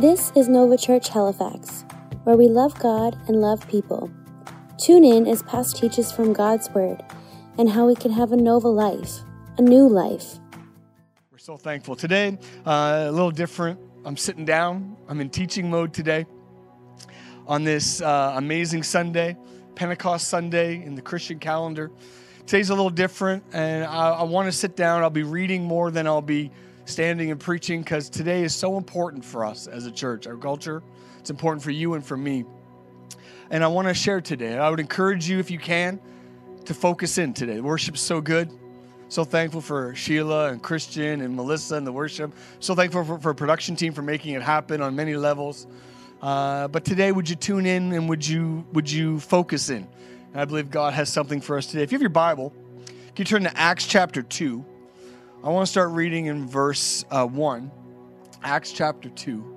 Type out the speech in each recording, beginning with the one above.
This is Nova Church Halifax, where we love God and love people. Tune in as Past teaches from God's Word and how we can have a Nova life, a new life. We're so thankful. Today, uh, a little different. I'm sitting down, I'm in teaching mode today on this uh, amazing Sunday, Pentecost Sunday in the Christian calendar. Today's a little different, and I, I want to sit down. I'll be reading more than I'll be standing and preaching because today is so important for us as a church, our culture. It's important for you and for me. And I want to share today. I would encourage you, if you can, to focus in today. Worship's so good. So thankful for Sheila and Christian and Melissa and the worship. So thankful for, for production team for making it happen on many levels. Uh, but today, would you tune in and would you would you focus in? And I believe God has something for us today. If you have your Bible, can you turn to Acts chapter two? I want to start reading in verse uh, one. Acts chapter two.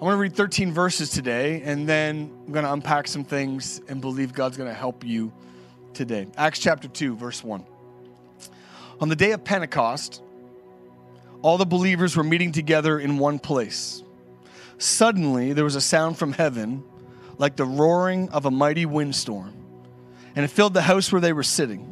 I want to read 13 verses today, and then I'm going to unpack some things and believe God's going to help you today. Acts chapter 2, verse 1. On the day of Pentecost, all the believers were meeting together in one place. Suddenly, there was a sound from heaven like the roaring of a mighty windstorm, and it filled the house where they were sitting.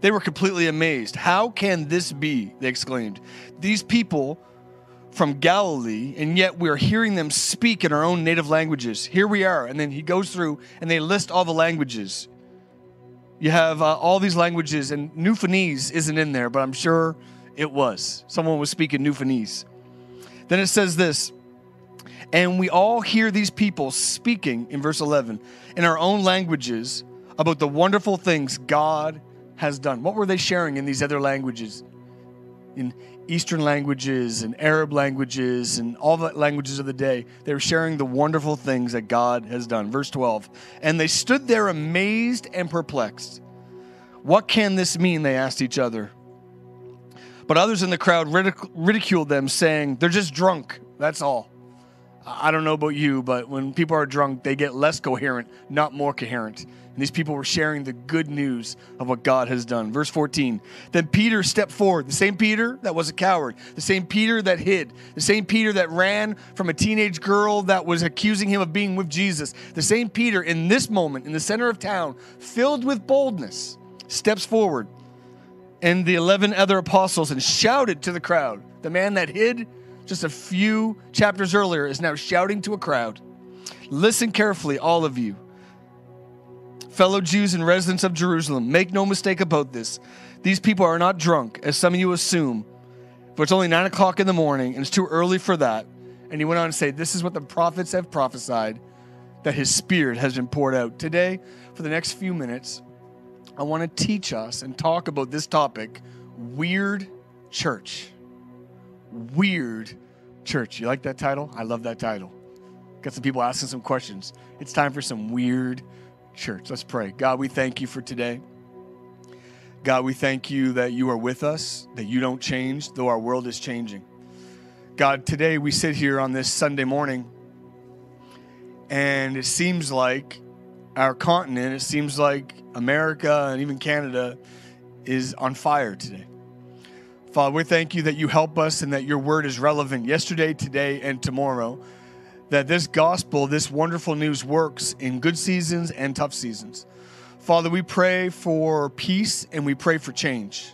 They were completely amazed. How can this be? They exclaimed. These people from Galilee, and yet we're hearing them speak in our own native languages. Here we are. And then he goes through and they list all the languages. You have uh, all these languages, and Newfoundlandese isn't in there, but I'm sure it was. Someone was speaking Newfoundlandese. Then it says this, and we all hear these people speaking in verse 11 in our own languages about the wonderful things God has done. What were they sharing in these other languages? In Eastern languages and Arab languages and all the languages of the day. They were sharing the wonderful things that God has done. Verse 12. And they stood there amazed and perplexed. What can this mean? They asked each other. But others in the crowd ridic- ridiculed them, saying, They're just drunk. That's all. I don't know about you, but when people are drunk, they get less coherent, not more coherent. And these people were sharing the good news of what God has done. Verse 14. Then Peter stepped forward, the same Peter that was a coward, the same Peter that hid, the same Peter that ran from a teenage girl that was accusing him of being with Jesus, the same Peter in this moment in the center of town, filled with boldness, steps forward and the 11 other apostles and shouted to the crowd. The man that hid just a few chapters earlier, is now shouting to a crowd Listen carefully, all of you, fellow Jews and residents of Jerusalem. Make no mistake about this. These people are not drunk, as some of you assume, for it's only nine o'clock in the morning, and it's too early for that. And he went on to say, This is what the prophets have prophesied that his spirit has been poured out. Today, for the next few minutes, I want to teach us and talk about this topic weird church weird church. You like that title? I love that title. Got some people asking some questions. It's time for some weird church. Let's pray. God, we thank you for today. God, we thank you that you are with us, that you don't change, though our world is changing. God, today we sit here on this Sunday morning, and it seems like our continent, it seems like America and even Canada is on fire today. Father, we thank you that you help us and that your word is relevant yesterday, today, and tomorrow. That this gospel, this wonderful news works in good seasons and tough seasons. Father, we pray for peace and we pray for change.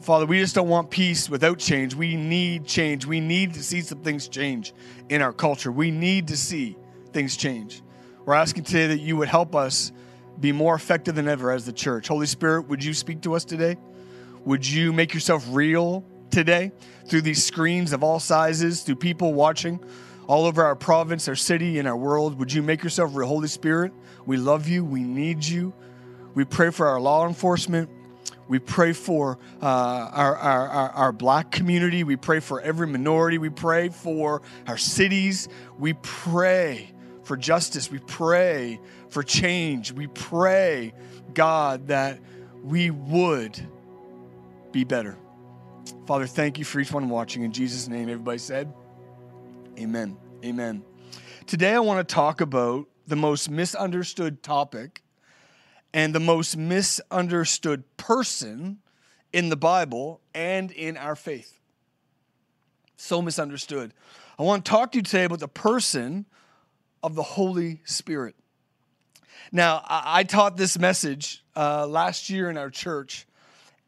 Father, we just don't want peace without change. We need change. We need to see some things change in our culture. We need to see things change. We're asking today that you would help us be more effective than ever as the church. Holy Spirit, would you speak to us today? Would you make yourself real today through these screens of all sizes, through people watching all over our province, our city, and our world? Would you make yourself real, Holy Spirit? We love you. We need you. We pray for our law enforcement. We pray for uh, our, our, our, our black community. We pray for every minority. We pray for our cities. We pray for justice. We pray for change. We pray, God, that we would be better. Father, thank you for each one watching. In Jesus' name, everybody said, Amen. Amen. Today, I want to talk about the most misunderstood topic and the most misunderstood person in the Bible and in our faith. So misunderstood. I want to talk to you today about the person of the Holy Spirit. Now, I, taught this message uh, last year in our church,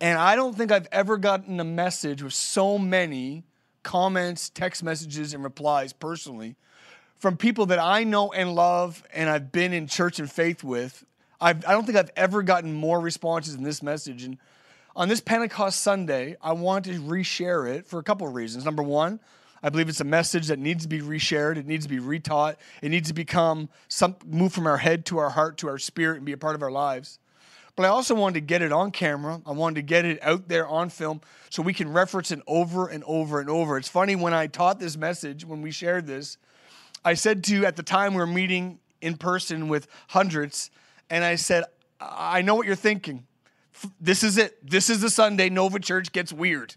and I don't think I've ever gotten a message with so many comments, text messages, and replies personally from people that I know and love and I've been in church and faith with I've, I don't think I've ever gotten more responses in this message. And on this Pentecost Sunday, I want to reshare it for a couple of reasons. Number one, I believe it's a message that needs to be reshared. It needs to be retaught. It needs to become some move from our head to our heart to our spirit and be a part of our lives. But I also wanted to get it on camera. I wanted to get it out there on film so we can reference it over and over and over. It's funny when I taught this message, when we shared this, I said to at the time we were meeting in person with hundreds, and I said, I know what you're thinking. This is it. This is the Sunday Nova Church gets weird.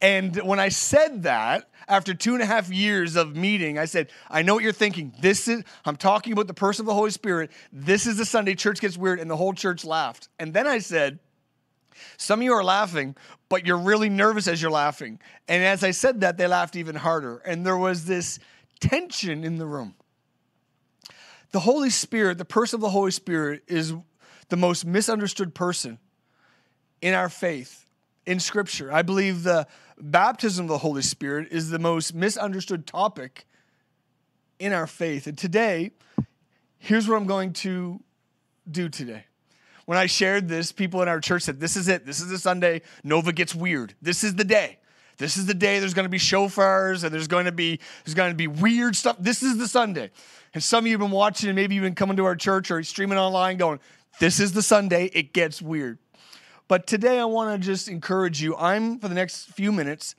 And when I said that, after two and a half years of meeting, I said, I know what you're thinking. This is, I'm talking about the person of the Holy Spirit. This is the Sunday church gets weird. And the whole church laughed. And then I said, some of you are laughing, but you're really nervous as you're laughing. And as I said that, they laughed even harder. And there was this tension in the room. The Holy Spirit, the person of the Holy Spirit, is the most misunderstood person in our faith, in Scripture. I believe the baptism of the Holy Spirit is the most misunderstood topic in our faith. And today, here's what I'm going to do today. When I shared this, people in our church said, This is it. This is the Sunday. Nova gets weird. This is the day. This is the day there's going to be shofars and there's going to be there's going to be weird stuff. This is the Sunday. And some of you have been watching and maybe even coming to our church or streaming online going, this is the Sunday, it gets weird. But today I want to just encourage you. I'm, for the next few minutes,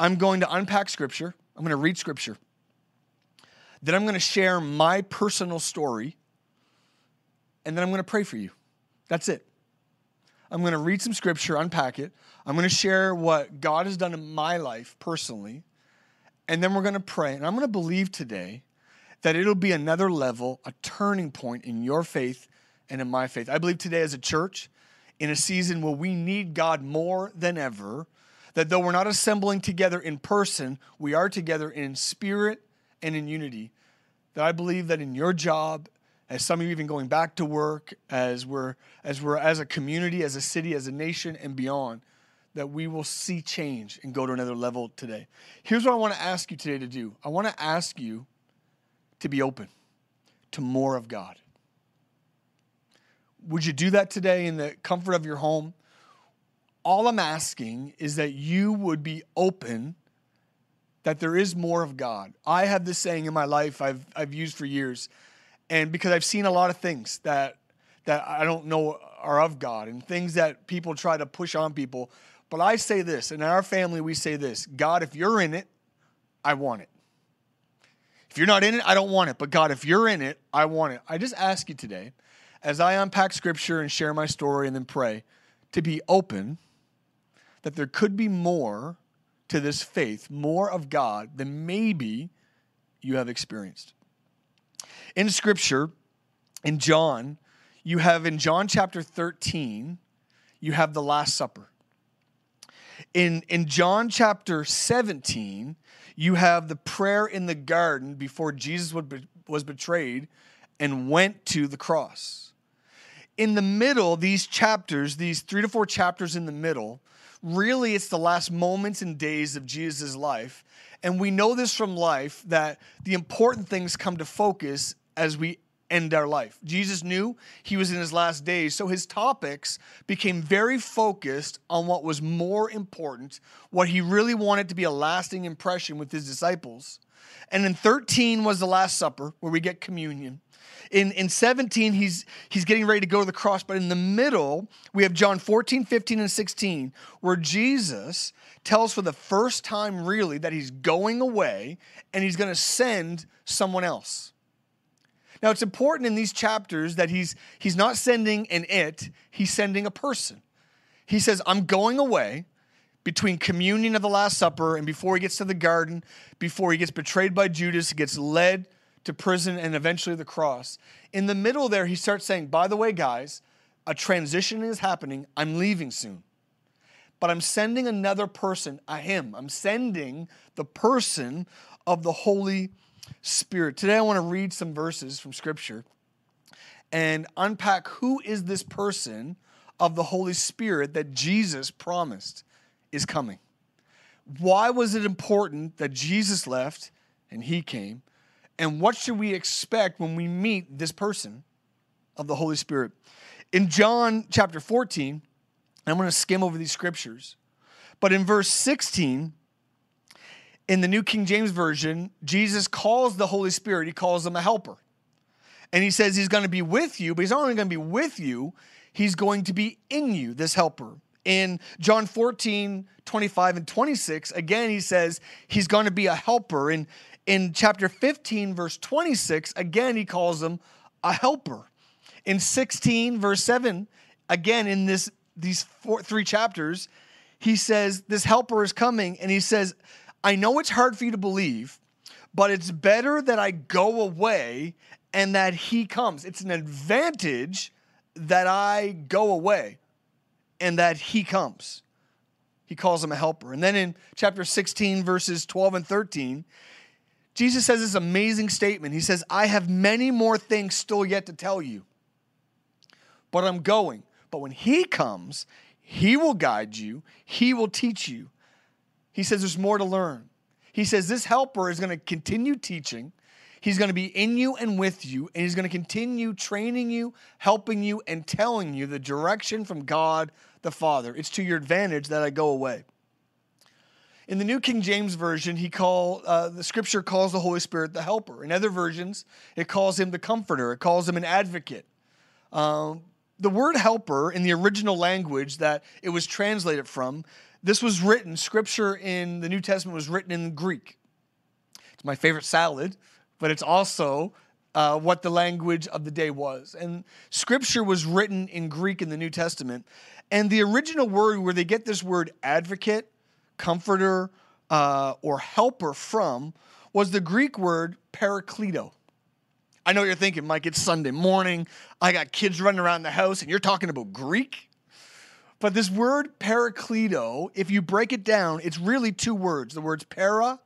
I'm going to unpack scripture. I'm going to read scripture. Then I'm going to share my personal story. And then I'm going to pray for you. That's it. I'm going to read some scripture, unpack it. I'm going to share what God has done in my life personally. And then we're going to pray. And I'm going to believe today that it'll be another level, a turning point in your faith and in my faith. I believe today, as a church, in a season where we need God more than ever, that though we're not assembling together in person, we are together in spirit and in unity. That I believe that in your job, as some of you even going back to work, as we're as we're as a community, as a city, as a nation, and beyond, that we will see change and go to another level today. Here's what I want to ask you today to do. I want to ask you to be open to more of God. Would you do that today in the comfort of your home? All I'm asking is that you would be open that there is more of God. I have this saying in my life I've, I've used for years, and because I've seen a lot of things that, that I don't know are of God and things that people try to push on people. But I say this, and in our family, we say this God, if you're in it, I want it. If you're not in it, I don't want it. But God, if you're in it, I want it. I just ask you today, as I unpack scripture and share my story and then pray, to be open that there could be more to this faith, more of God than maybe you have experienced. In scripture, in John, you have in John chapter 13, you have the Last Supper. In, in John chapter 17, you have the prayer in the garden before Jesus was betrayed and went to the cross. In the middle, these chapters, these three to four chapters in the middle, really it's the last moments and days of Jesus' life. And we know this from life that the important things come to focus as we end our life. Jesus knew he was in his last days, so his topics became very focused on what was more important, what he really wanted to be a lasting impression with his disciples. And in 13 was the Last Supper, where we get communion. In, in 17, he's, he's getting ready to go to the cross, but in the middle, we have John 14, 15, and 16, where Jesus tells for the first time, really, that he's going away and he's going to send someone else. Now, it's important in these chapters that he's, he's not sending an it, he's sending a person. He says, I'm going away between communion of the Last Supper and before he gets to the garden, before he gets betrayed by Judas, he gets led to prison and eventually the cross. In the middle there, he starts saying, By the way, guys, a transition is happening. I'm leaving soon. But I'm sending another person, a him. I'm sending the person of the Holy Spirit. Today, I want to read some verses from Scripture and unpack who is this person of the Holy Spirit that Jesus promised is coming. Why was it important that Jesus left and he came? And what should we expect when we meet this person of the Holy Spirit? In John chapter 14, I'm going to skim over these scriptures, but in verse 16, in the New King James Version, Jesus calls the Holy Spirit, he calls him a helper. And he says he's going to be with you, but he's not only going to be with you, he's going to be in you, this helper. In John 14, 25 and 26, again, he says he's going to be a helper. In, in chapter 15, verse 26, again, he calls him a helper. In 16, verse 7, again, in this these four, three chapters, he says, This helper is coming, and he says, I know it's hard for you to believe, but it's better that I go away and that he comes. It's an advantage that I go away and that he comes. He calls him a helper. And then in chapter 16, verses 12 and 13, Jesus says this amazing statement. He says, I have many more things still yet to tell you, but I'm going. But when he comes, he will guide you, he will teach you he says there's more to learn. He says this helper is going to continue teaching. He's going to be in you and with you, and he's going to continue training you, helping you, and telling you the direction from God the Father. It's to your advantage that I go away. In the New King James Version, he call uh, the Scripture calls the Holy Spirit the Helper. In other versions, it calls him the Comforter. It calls him an Advocate. Um, the word helper in the original language that it was translated from this was written, scripture in the New Testament was written in Greek. It's my favorite salad, but it's also uh, what the language of the day was. And scripture was written in Greek in the New Testament. And the original word where they get this word advocate, comforter, uh, or helper from was the Greek word parakleto. I know what you're thinking, Mike, it's Sunday morning. I got kids running around the house, and you're talking about Greek? But this word parakleto, if you break it down, it's really two words the words para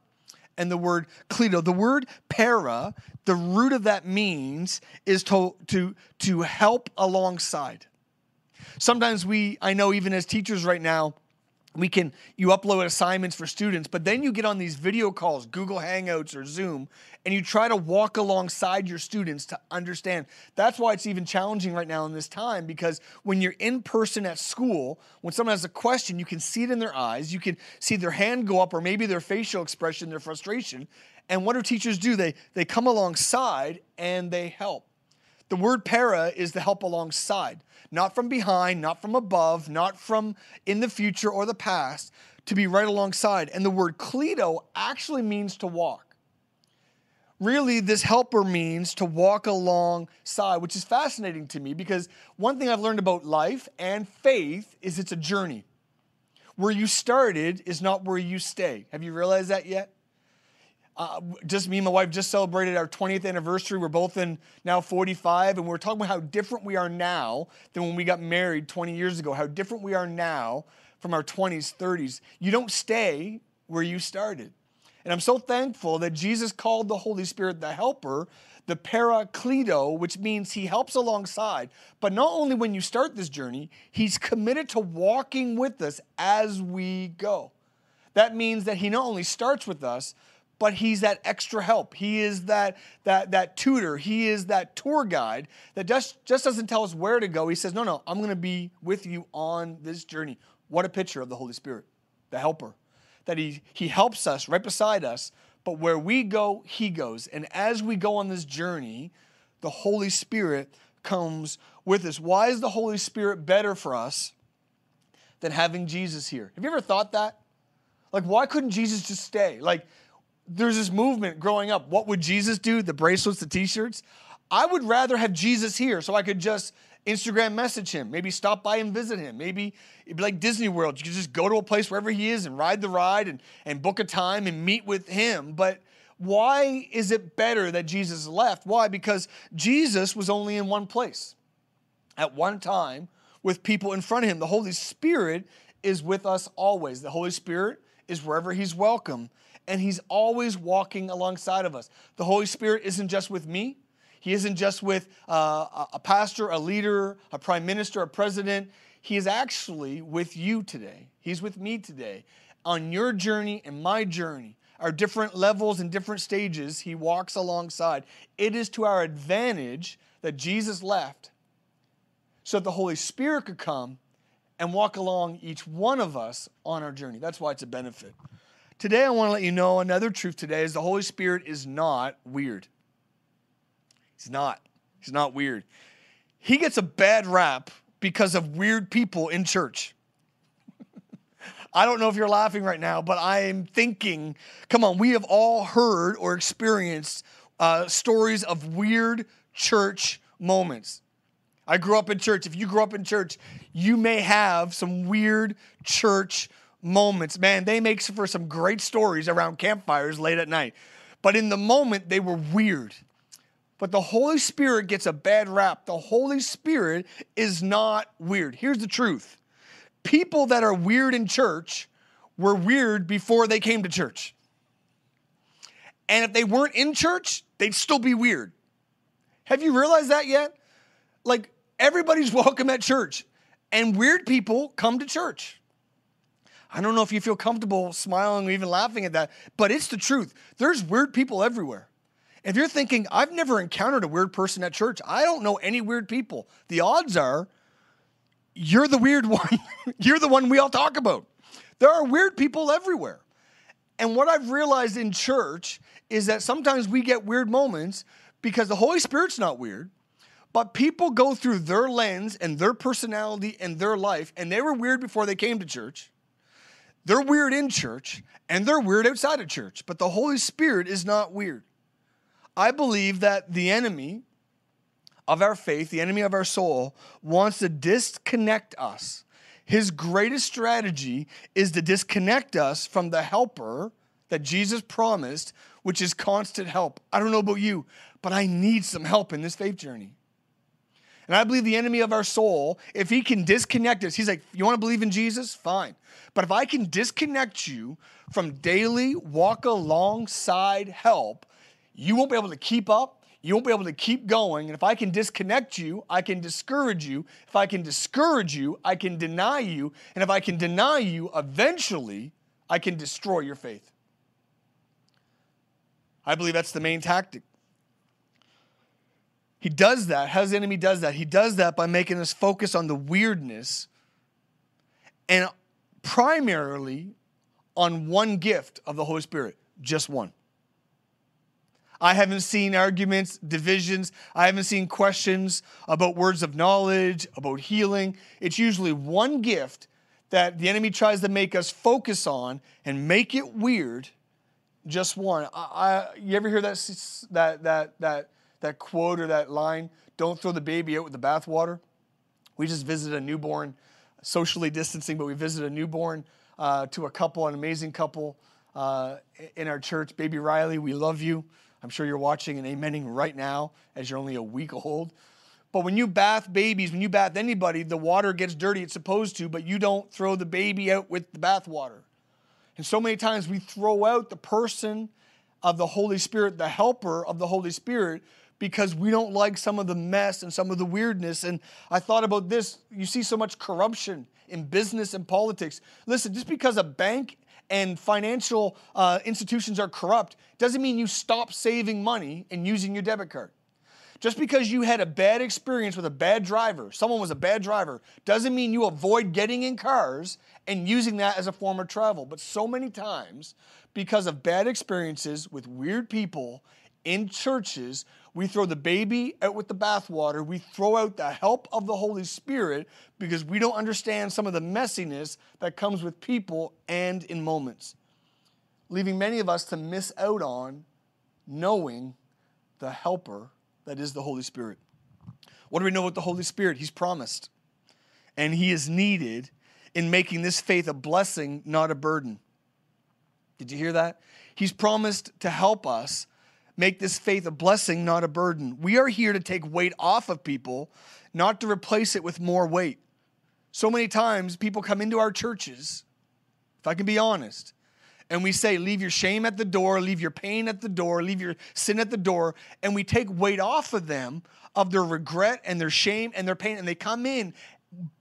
and the word kleto. The word para, the root of that means is to, to, to help alongside. Sometimes we, I know even as teachers right now, we can you upload assignments for students but then you get on these video calls google hangouts or zoom and you try to walk alongside your students to understand. That's why it's even challenging right now in this time because when you're in person at school when someone has a question you can see it in their eyes you can see their hand go up or maybe their facial expression their frustration and what do teachers do? They they come alongside and they help the word para is the help alongside, not from behind, not from above, not from in the future or the past, to be right alongside. And the word kleto actually means to walk. Really, this helper means to walk alongside, which is fascinating to me because one thing I've learned about life and faith is it's a journey. Where you started is not where you stay. Have you realized that yet? Uh, just me and my wife just celebrated our 20th anniversary. We're both in now 45, and we're talking about how different we are now than when we got married 20 years ago, how different we are now from our 20s, 30s. You don't stay where you started. And I'm so thankful that Jesus called the Holy Spirit the helper, the parakleto, which means he helps alongside. But not only when you start this journey, he's committed to walking with us as we go. That means that he not only starts with us, but he's that extra help. He is that that that tutor. He is that tour guide that just just doesn't tell us where to go. He says, "No, no, I'm going to be with you on this journey." What a picture of the Holy Spirit, the helper. That he he helps us right beside us, but where we go, he goes. And as we go on this journey, the Holy Spirit comes with us. Why is the Holy Spirit better for us than having Jesus here? Have you ever thought that? Like, why couldn't Jesus just stay? Like, there's this movement growing up. What would Jesus do? The bracelets, the t shirts. I would rather have Jesus here so I could just Instagram message him, maybe stop by and visit him. Maybe it'd be like Disney World. You could just go to a place wherever he is and ride the ride and, and book a time and meet with him. But why is it better that Jesus left? Why? Because Jesus was only in one place at one time with people in front of him. The Holy Spirit is with us always. The Holy Spirit is wherever he's welcome and He's always walking alongside of us. The Holy Spirit isn't just with me, He isn't just with uh, a pastor, a leader, a prime minister, a president. He is actually with you today. He's with me today on your journey and my journey. Our different levels and different stages, He walks alongside. It is to our advantage that Jesus left so that the Holy Spirit could come and walk along each one of us on our journey. That's why it's a benefit. Today, I want to let you know another truth today is the Holy Spirit is not weird. He's not. He's not weird. He gets a bad rap because of weird people in church. I don't know if you're laughing right now, but I am thinking, come on, we have all heard or experienced uh, stories of weird church moments. I grew up in church. If you grew up in church, you may have some weird church moments, man, they make for some great stories around campfires late at night. But in the moment, they were weird. But the Holy Spirit gets a bad rap. The Holy Spirit is not weird. Here's the truth people that are weird in church were weird before they came to church. And if they weren't in church, they'd still be weird. Have you realized that yet? Like, everybody's welcome at church, and weird people come to church. I don't know if you feel comfortable smiling or even laughing at that, but it's the truth. There's weird people everywhere. If you're thinking, I've never encountered a weird person at church, I don't know any weird people, the odds are you're the weird one. you're the one we all talk about. There are weird people everywhere. And what I've realized in church is that sometimes we get weird moments because the Holy Spirit's not weird, but people go through their lens and their personality and their life, and they were weird before they came to church. They're weird in church and they're weird outside of church, but the Holy Spirit is not weird. I believe that the enemy of our faith, the enemy of our soul, wants to disconnect us. His greatest strategy is to disconnect us from the helper that Jesus promised, which is constant help. I don't know about you, but I need some help in this faith journey. And I believe the enemy of our soul, if he can disconnect us, he's like, You want to believe in Jesus? Fine. But if I can disconnect you from daily walk alongside help, you won't be able to keep up. You won't be able to keep going. And if I can disconnect you, I can discourage you. If I can discourage you, I can deny you. And if I can deny you, eventually, I can destroy your faith. I believe that's the main tactic. He does that. How does the enemy does that? He does that by making us focus on the weirdness and primarily on one gift of the Holy Spirit, just one. I haven't seen arguments, divisions. I haven't seen questions about words of knowledge, about healing. It's usually one gift that the enemy tries to make us focus on and make it weird. Just one. I, I, you ever hear that that that that that quote or that line, don't throw the baby out with the bathwater. We just visited a newborn, socially distancing, but we visited a newborn uh, to a couple, an amazing couple uh, in our church. Baby Riley, we love you. I'm sure you're watching and amening right now as you're only a week old. But when you bath babies, when you bath anybody, the water gets dirty, it's supposed to, but you don't throw the baby out with the bathwater. And so many times we throw out the person of the Holy Spirit, the helper of the Holy Spirit, because we don't like some of the mess and some of the weirdness. And I thought about this. You see so much corruption in business and politics. Listen, just because a bank and financial uh, institutions are corrupt doesn't mean you stop saving money and using your debit card. Just because you had a bad experience with a bad driver, someone was a bad driver, doesn't mean you avoid getting in cars and using that as a form of travel. But so many times, because of bad experiences with weird people in churches, we throw the baby out with the bathwater. We throw out the help of the Holy Spirit because we don't understand some of the messiness that comes with people and in moments, leaving many of us to miss out on knowing the helper that is the Holy Spirit. What do we know about the Holy Spirit? He's promised, and He is needed in making this faith a blessing, not a burden. Did you hear that? He's promised to help us make this faith a blessing, not a burden. We are here to take weight off of people, not to replace it with more weight. So many times people come into our churches, if I can be honest, and we say, Leave your shame at the door, leave your pain at the door, leave your sin at the door, and we take weight off of them of their regret and their shame and their pain, and they come in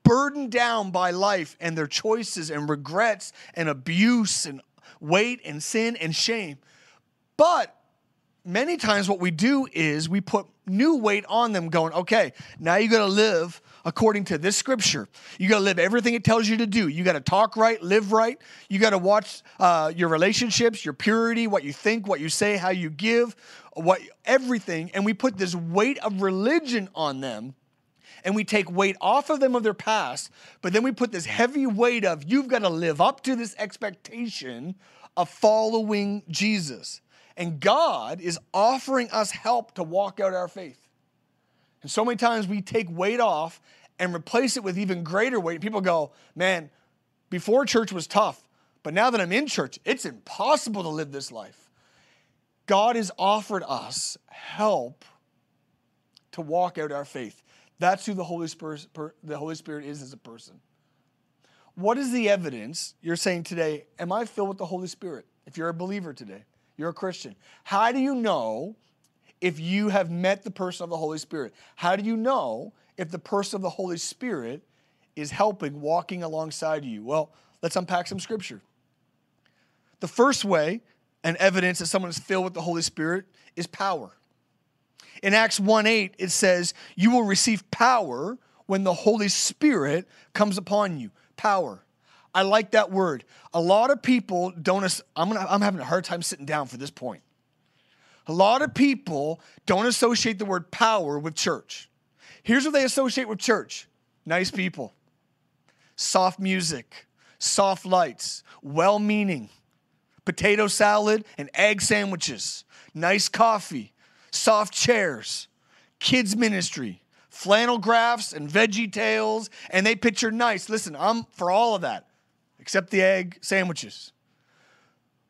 burdened down by life and their choices and regrets and abuse and weight and sin and shame. But many times what we do is we put new weight on them, going, okay, now you got to live according to this scripture. You got to live everything it tells you to do. You got to talk right, live right. You got to watch uh, your relationships, your purity, what you think, what you say, how you give, what everything. And we put this weight of religion on them and we take weight off of them of their past, but then we put this heavy weight of you've got to live up to this expectation of following Jesus. And God is offering us help to walk out our faith. And so many times we take weight off and replace it with even greater weight. People go, man, before church was tough, but now that I'm in church, it's impossible to live this life. God has offered us help to walk out our faith. That's who the Holy Spirit, the Holy Spirit is as a person. What is the evidence you're saying today? Am I filled with the Holy Spirit? If you're a believer today, you're a Christian. How do you know if you have met the person of the Holy Spirit? How do you know if the person of the Holy Spirit is helping, walking alongside you? Well, let's unpack some scripture. The first way and evidence that someone is filled with the Holy Spirit is power. In Acts 1 8, it says, You will receive power when the Holy Spirit comes upon you. Power. I like that word. A lot of people don't, I'm, gonna, I'm having a hard time sitting down for this point. A lot of people don't associate the word power with church. Here's what they associate with church nice people, soft music, soft lights, well meaning, potato salad and egg sandwiches, nice coffee, soft chairs, kids' ministry, flannel graphs and veggie tales, and they picture nice. Listen, I'm for all of that, except the egg sandwiches.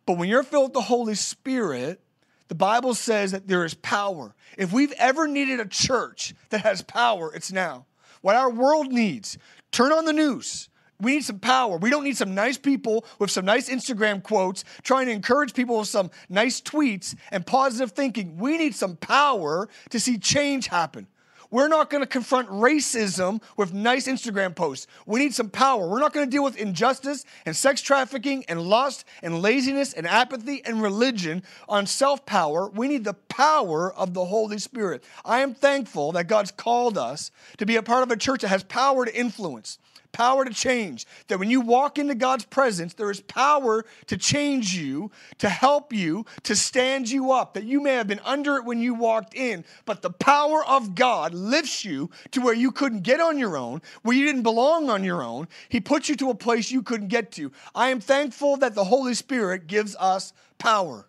But when you're filled with the Holy Spirit, the Bible says that there is power. If we've ever needed a church that has power, it's now. What our world needs, turn on the news. We need some power. We don't need some nice people with some nice Instagram quotes trying to encourage people with some nice tweets and positive thinking. We need some power to see change happen. We're not going to confront racism with nice Instagram posts. We need some power. We're not going to deal with injustice and sex trafficking and lust and laziness and apathy and religion on self power. We need the power of the Holy Spirit. I am thankful that God's called us to be a part of a church that has power to influence power to change. That when you walk into God's presence, there is power to change you, to help you, to stand you up. That you may have been under it when you walked in, but the power of God lifts you to where you couldn't get on your own, where you didn't belong on your own. He puts you to a place you couldn't get to. I am thankful that the Holy Spirit gives us power.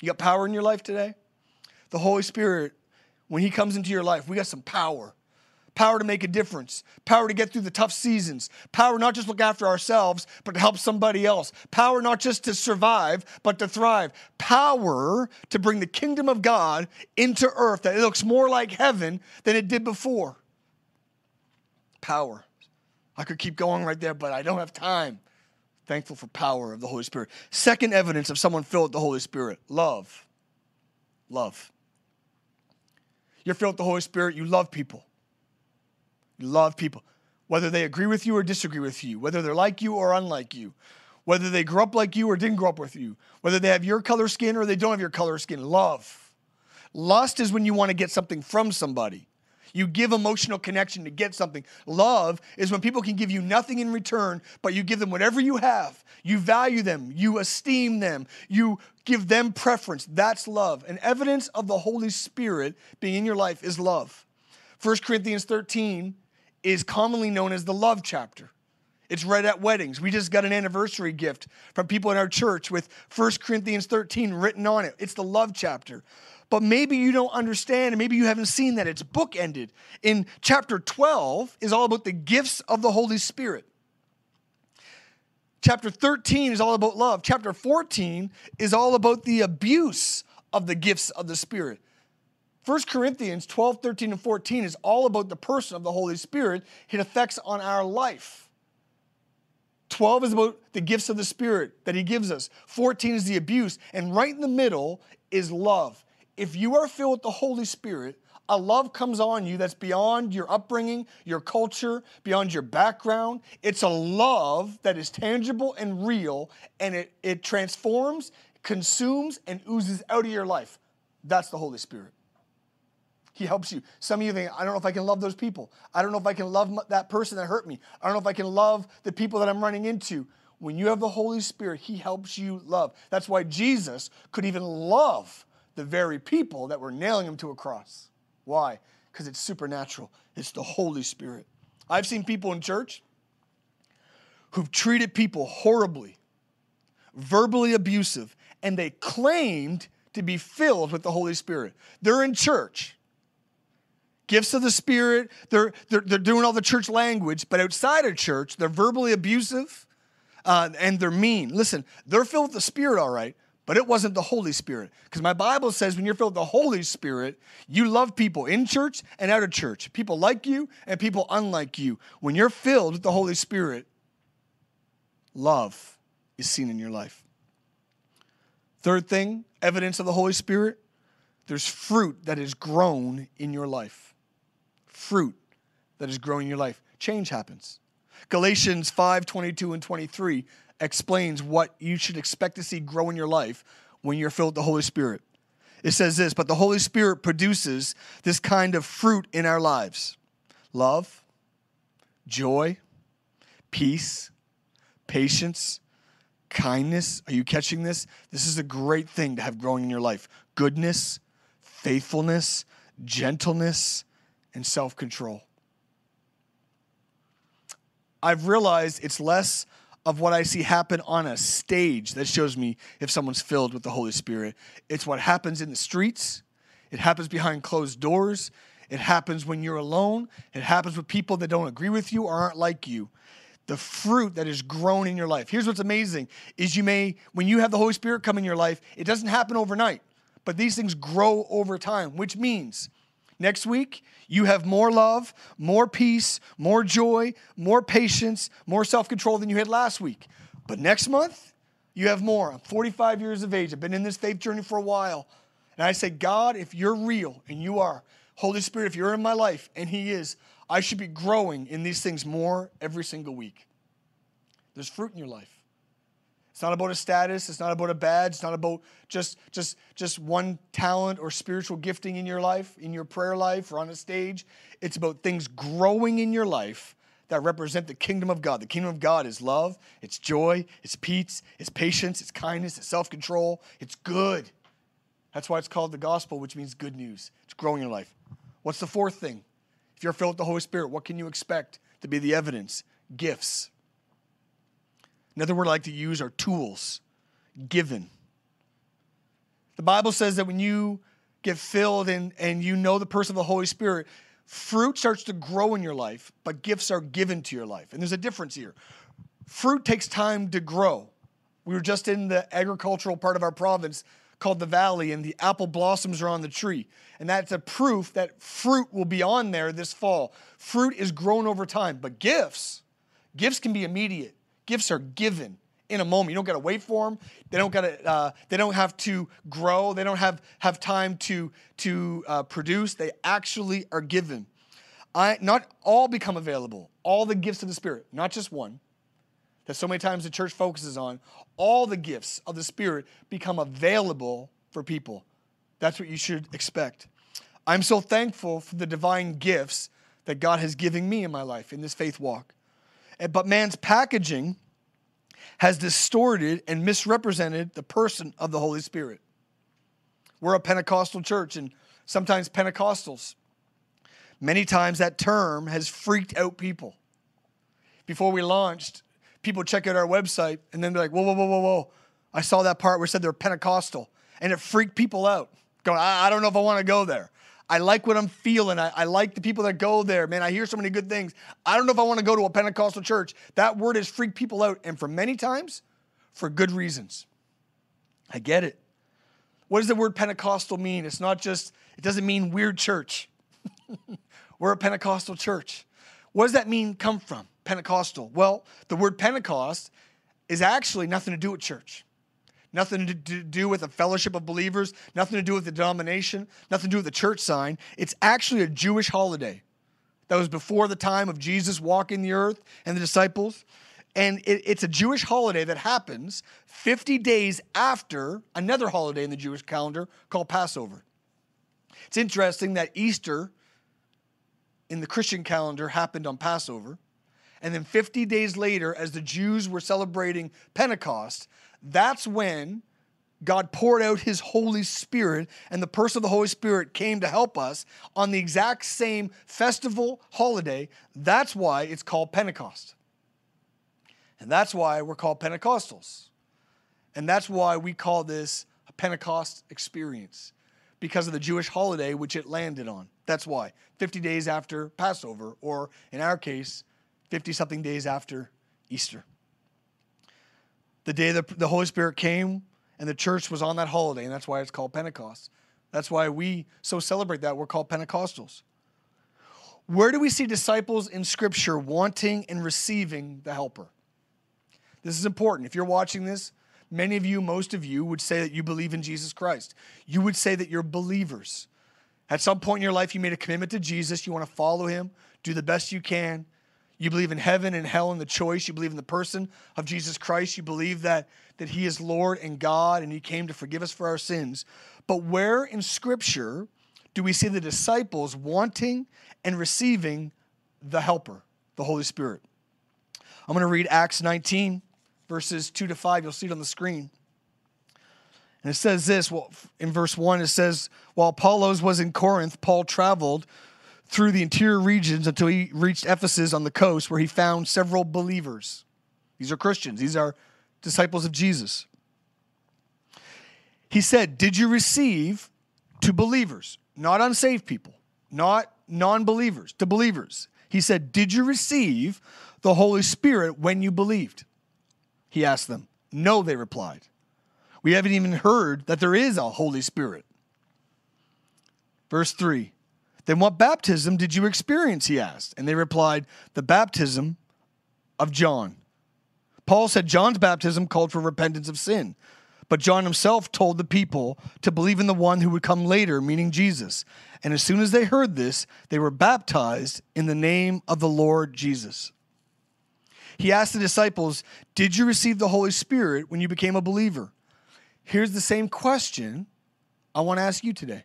You got power in your life today? The Holy Spirit, when He comes into your life, we got some power power to make a difference, power to get through the tough seasons, power not just look after ourselves, but to help somebody else, power not just to survive, but to thrive, power to bring the kingdom of God into earth that it looks more like heaven than it did before. Power. I could keep going right there, but I don't have time. Thankful for power of the Holy Spirit. Second evidence of someone filled with the Holy Spirit love. Love. You're filled with the Holy Spirit, you love people. Love people, whether they agree with you or disagree with you, whether they're like you or unlike you, whether they grew up like you or didn't grow up with you, whether they have your color skin or they don't have your color skin. Love. Lust is when you want to get something from somebody. You give emotional connection to get something. Love is when people can give you nothing in return, but you give them whatever you have. You value them, you esteem them, you give them preference. That's love. And evidence of the Holy Spirit being in your life is love. 1 Corinthians 13 is commonly known as the love chapter. It's read at weddings. We just got an anniversary gift from people in our church with 1 Corinthians 13 written on it. It's the love chapter but maybe you don't understand and maybe you haven't seen that it's bookended. In chapter 12 is all about the gifts of the Holy Spirit. Chapter 13 is all about love. Chapter 14 is all about the abuse of the gifts of the Spirit. 1 Corinthians 12, 13, and 14 is all about the person of the Holy Spirit, It effects on our life. 12 is about the gifts of the Spirit that He gives us. 14 is the abuse. And right in the middle is love if you are filled with the Holy Spirit, a love comes on you that's beyond your upbringing, your culture, beyond your background. It's a love that is tangible and real, and it, it transforms, consumes, and oozes out of your life. That's the Holy Spirit. He helps you. Some of you think, I don't know if I can love those people. I don't know if I can love that person that hurt me. I don't know if I can love the people that I'm running into. When you have the Holy Spirit, He helps you love. That's why Jesus could even love the very people that were nailing him to a cross. Why? Because it's supernatural, it's the Holy Spirit. I've seen people in church who've treated people horribly, verbally abusive, and they claimed to be filled with the Holy Spirit. They're in church. Gifts of the Spirit, they're, they're, they're doing all the church language, but outside of church, they're verbally abusive uh, and they're mean. Listen, they're filled with the Spirit, all right, but it wasn't the Holy Spirit. Because my Bible says when you're filled with the Holy Spirit, you love people in church and out of church. People like you and people unlike you. When you're filled with the Holy Spirit, love is seen in your life. Third thing, evidence of the Holy Spirit, there's fruit that is grown in your life. Fruit that is growing in your life. Change happens. Galatians 5 22 and 23 explains what you should expect to see grow in your life when you're filled with the Holy Spirit. It says this, but the Holy Spirit produces this kind of fruit in our lives love, joy, peace, patience, kindness. Are you catching this? This is a great thing to have growing in your life goodness, faithfulness, gentleness, and self control. I've realized it's less of what I see happen on a stage that shows me if someone's filled with the Holy Spirit. It's what happens in the streets, it happens behind closed doors, it happens when you're alone, it happens with people that don't agree with you or aren't like you. The fruit that is grown in your life. Here's what's amazing is you may when you have the Holy Spirit come in your life, it doesn't happen overnight, but these things grow over time, which means Next week, you have more love, more peace, more joy, more patience, more self control than you had last week. But next month, you have more. I'm 45 years of age. I've been in this faith journey for a while. And I say, God, if you're real and you are, Holy Spirit, if you're in my life and He is, I should be growing in these things more every single week. There's fruit in your life. It's not about a status, it's not about a badge, it's not about just just just one talent or spiritual gifting in your life, in your prayer life or on a stage. It's about things growing in your life that represent the kingdom of God. The kingdom of God is love, it's joy, it's peace, it's patience, it's kindness, it's self-control, it's good. That's why it's called the gospel, which means good news. It's growing in your life. What's the fourth thing? If you're filled with the Holy Spirit, what can you expect to be the evidence? Gifts. Another word I like to use are tools, given. The Bible says that when you get filled and, and you know the person of the Holy Spirit, fruit starts to grow in your life, but gifts are given to your life. And there's a difference here. Fruit takes time to grow. We were just in the agricultural part of our province called the valley, and the apple blossoms are on the tree. And that's a proof that fruit will be on there this fall. Fruit is grown over time, but gifts, gifts can be immediate. Gifts are given in a moment. You don't got to wait for them. They don't got to. Uh, they don't have to grow. They don't have have time to to uh, produce. They actually are given. I not all become available. All the gifts of the Spirit, not just one. That so many times the church focuses on. All the gifts of the Spirit become available for people. That's what you should expect. I'm so thankful for the divine gifts that God has given me in my life in this faith walk. But man's packaging has distorted and misrepresented the person of the Holy Spirit. We're a Pentecostal church, and sometimes Pentecostals. Many times that term has freaked out people. Before we launched, people check out our website and then they're like, whoa, whoa, whoa, whoa, whoa. I saw that part where it said they're Pentecostal, and it freaked people out. Going, I, I don't know if I want to go there. I like what I'm feeling. I, I, like the people that go there. Man, I hear so many good things. I don't know if I want to go to a Pentecostal church. That word has freaked people out, and for many times, for good reasons. I get it. What does the word Pentecostal mean? It's not just, it doesn't mean weird church. We're a Pentecostal church. What does that mean come from? Pentecostal. Well, the word Pentecost is actually nothing to do with church nothing to do with a fellowship of believers, nothing to do with the denomination, nothing to do with the church sign. It's actually a Jewish holiday that was before the time of Jesus walking the earth and the disciples. And it, it's a Jewish holiday that happens 50 days after another holiday in the Jewish calendar called Passover. It's interesting that Easter in the Christian calendar happened on Passover. And then 50 days later, as the Jews were celebrating Pentecost, that's when God poured out his Holy Spirit, and the person of the Holy Spirit came to help us on the exact same festival holiday. That's why it's called Pentecost. And that's why we're called Pentecostals. And that's why we call this a Pentecost experience because of the Jewish holiday which it landed on. That's why. 50 days after Passover, or in our case, 50 something days after Easter the day the, the Holy Spirit came and the church was on that holiday, and that's why it's called Pentecost. That's why we so celebrate that. We're called Pentecostals. Where do we see disciples in Scripture wanting and receiving the Helper? This is important. If you're watching this, many of you, most of you, would say that you believe in Jesus Christ. You would say that you're believers. At some point in your life, you made a commitment to Jesus. You want to follow him, do the best you can, you believe in heaven and hell and the choice. You believe in the person of Jesus Christ. You believe that, that He is Lord and God and He came to forgive us for our sins. But where in Scripture do we see the disciples wanting and receiving the Helper, the Holy Spirit? I'm going to read Acts 19, verses 2 to 5. You'll see it on the screen. And it says this well, in verse 1 it says, While Apollos was in Corinth, Paul traveled through the interior regions until he reached Ephesus on the coast, where he found several believers. These are Christians, these are disciples of Jesus. He said, Did you receive to believers, not unsaved people, not non believers, to believers? He said, Did you receive the Holy Spirit when you believed? He asked them. No, they replied. We haven't even heard that there is a Holy Spirit. Verse 3 then what baptism did you experience? He asked. And they replied, The baptism of John. Paul said John's baptism called for repentance of sin. But John himself told the people to believe in the one who would come later, meaning Jesus. And as soon as they heard this, they were baptized in the name of the Lord Jesus. He asked the disciples, Did you receive the Holy Spirit when you became a believer? Here's the same question I want to ask you today.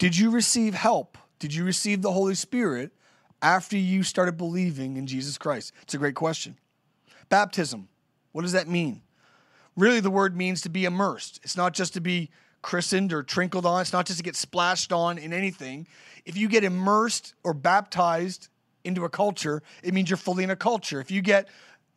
Did you receive help? Did you receive the Holy Spirit after you started believing in Jesus Christ? It's a great question. Baptism, what does that mean? Really, the word means to be immersed. It's not just to be christened or trickled on, it's not just to get splashed on in anything. If you get immersed or baptized into a culture, it means you're fully in a culture. If you get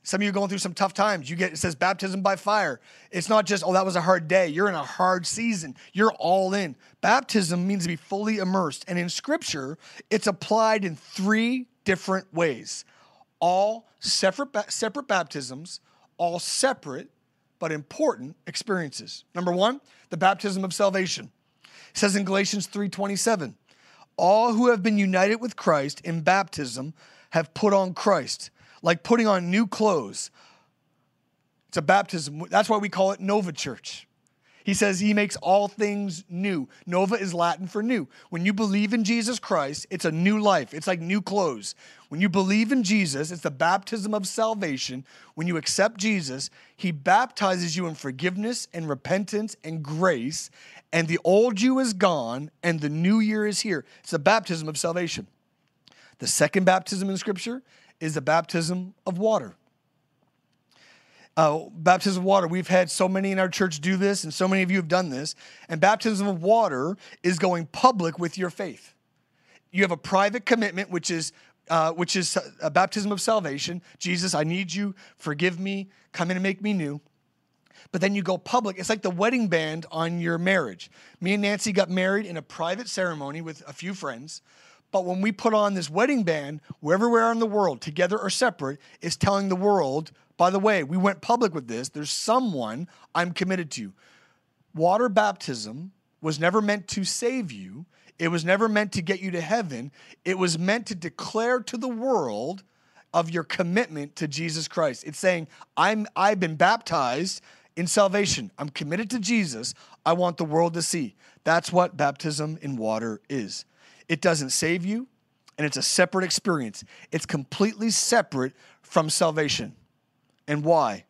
some of you are going through some tough times. You get it says baptism by fire. It's not just, oh, that was a hard day. You're in a hard season. You're all in. Baptism means to be fully immersed. And in scripture, it's applied in three different ways. All separate separate baptisms, all separate but important experiences. Number 1, the baptism of salvation. It says in Galatians 3:27, all who have been united with Christ in baptism have put on Christ like putting on new clothes. It's a baptism. That's why we call it Nova Church. He says he makes all things new. Nova is Latin for new. When you believe in Jesus Christ, it's a new life. It's like new clothes. When you believe in Jesus, it's the baptism of salvation. When you accept Jesus, he baptizes you in forgiveness and repentance and grace, and the old you is gone and the new year is here. It's the baptism of salvation. The second baptism in Scripture is the baptism of water uh, baptism of water. We've had so many in our church do this, and so many of you have done this. And baptism of water is going public with your faith. You have a private commitment, which is uh, which is a baptism of salvation. Jesus, I need you. Forgive me. Come in and make me new. But then you go public. It's like the wedding band on your marriage. Me and Nancy got married in a private ceremony with a few friends. But when we put on this wedding band, wherever we are in the world, together or separate, is telling the world by the way, we went public with this. There's someone I'm committed to. Water baptism was never meant to save you, it was never meant to get you to heaven. It was meant to declare to the world of your commitment to Jesus Christ. It's saying, I'm, I've been baptized in salvation. I'm committed to Jesus. I want the world to see. That's what baptism in water is. It doesn't save you, and it's a separate experience. It's completely separate from salvation. And why?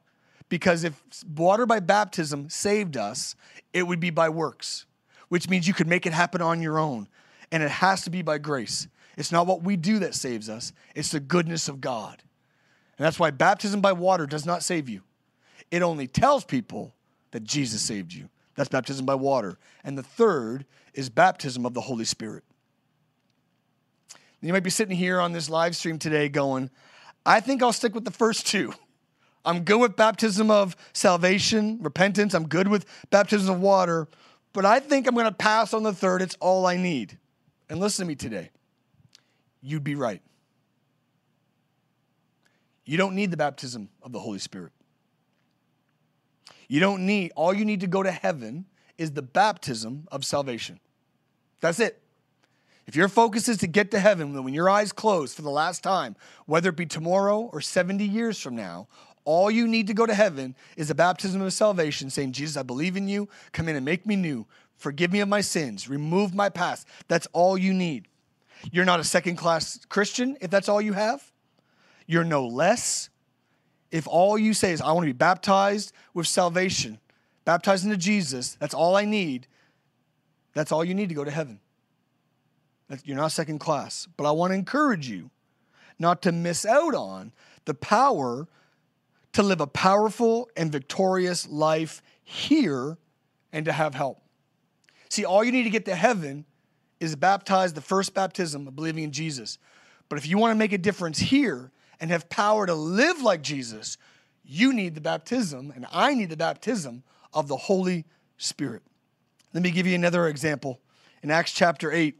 Because if water by baptism saved us, it would be by works, which means you could make it happen on your own. And it has to be by grace. It's not what we do that saves us, it's the goodness of God. And that's why baptism by water does not save you. It only tells people that Jesus saved you. That's baptism by water. And the third is baptism of the Holy Spirit. You might be sitting here on this live stream today going, I think I'll stick with the first two. I'm good with baptism of salvation, repentance. I'm good with baptism of water, but I think I'm going to pass on the third. It's all I need. And listen to me today. You'd be right. You don't need the baptism of the Holy Spirit. You don't need, all you need to go to heaven is the baptism of salvation. That's it. If your focus is to get to heaven then when your eyes close for the last time, whether it be tomorrow or 70 years from now, all you need to go to heaven is a baptism of salvation, saying, Jesus, I believe in you. Come in and make me new. Forgive me of my sins. Remove my past. That's all you need. You're not a second class Christian if that's all you have. You're no less. If all you say is, I want to be baptized with salvation, baptized into Jesus, that's all I need, that's all you need to go to heaven. You're not second class. But I want to encourage you not to miss out on the power to live a powerful and victorious life here and to have help. See, all you need to get to heaven is baptized, the first baptism of believing in Jesus. But if you want to make a difference here and have power to live like Jesus, you need the baptism, and I need the baptism of the Holy Spirit. Let me give you another example. In Acts chapter 8,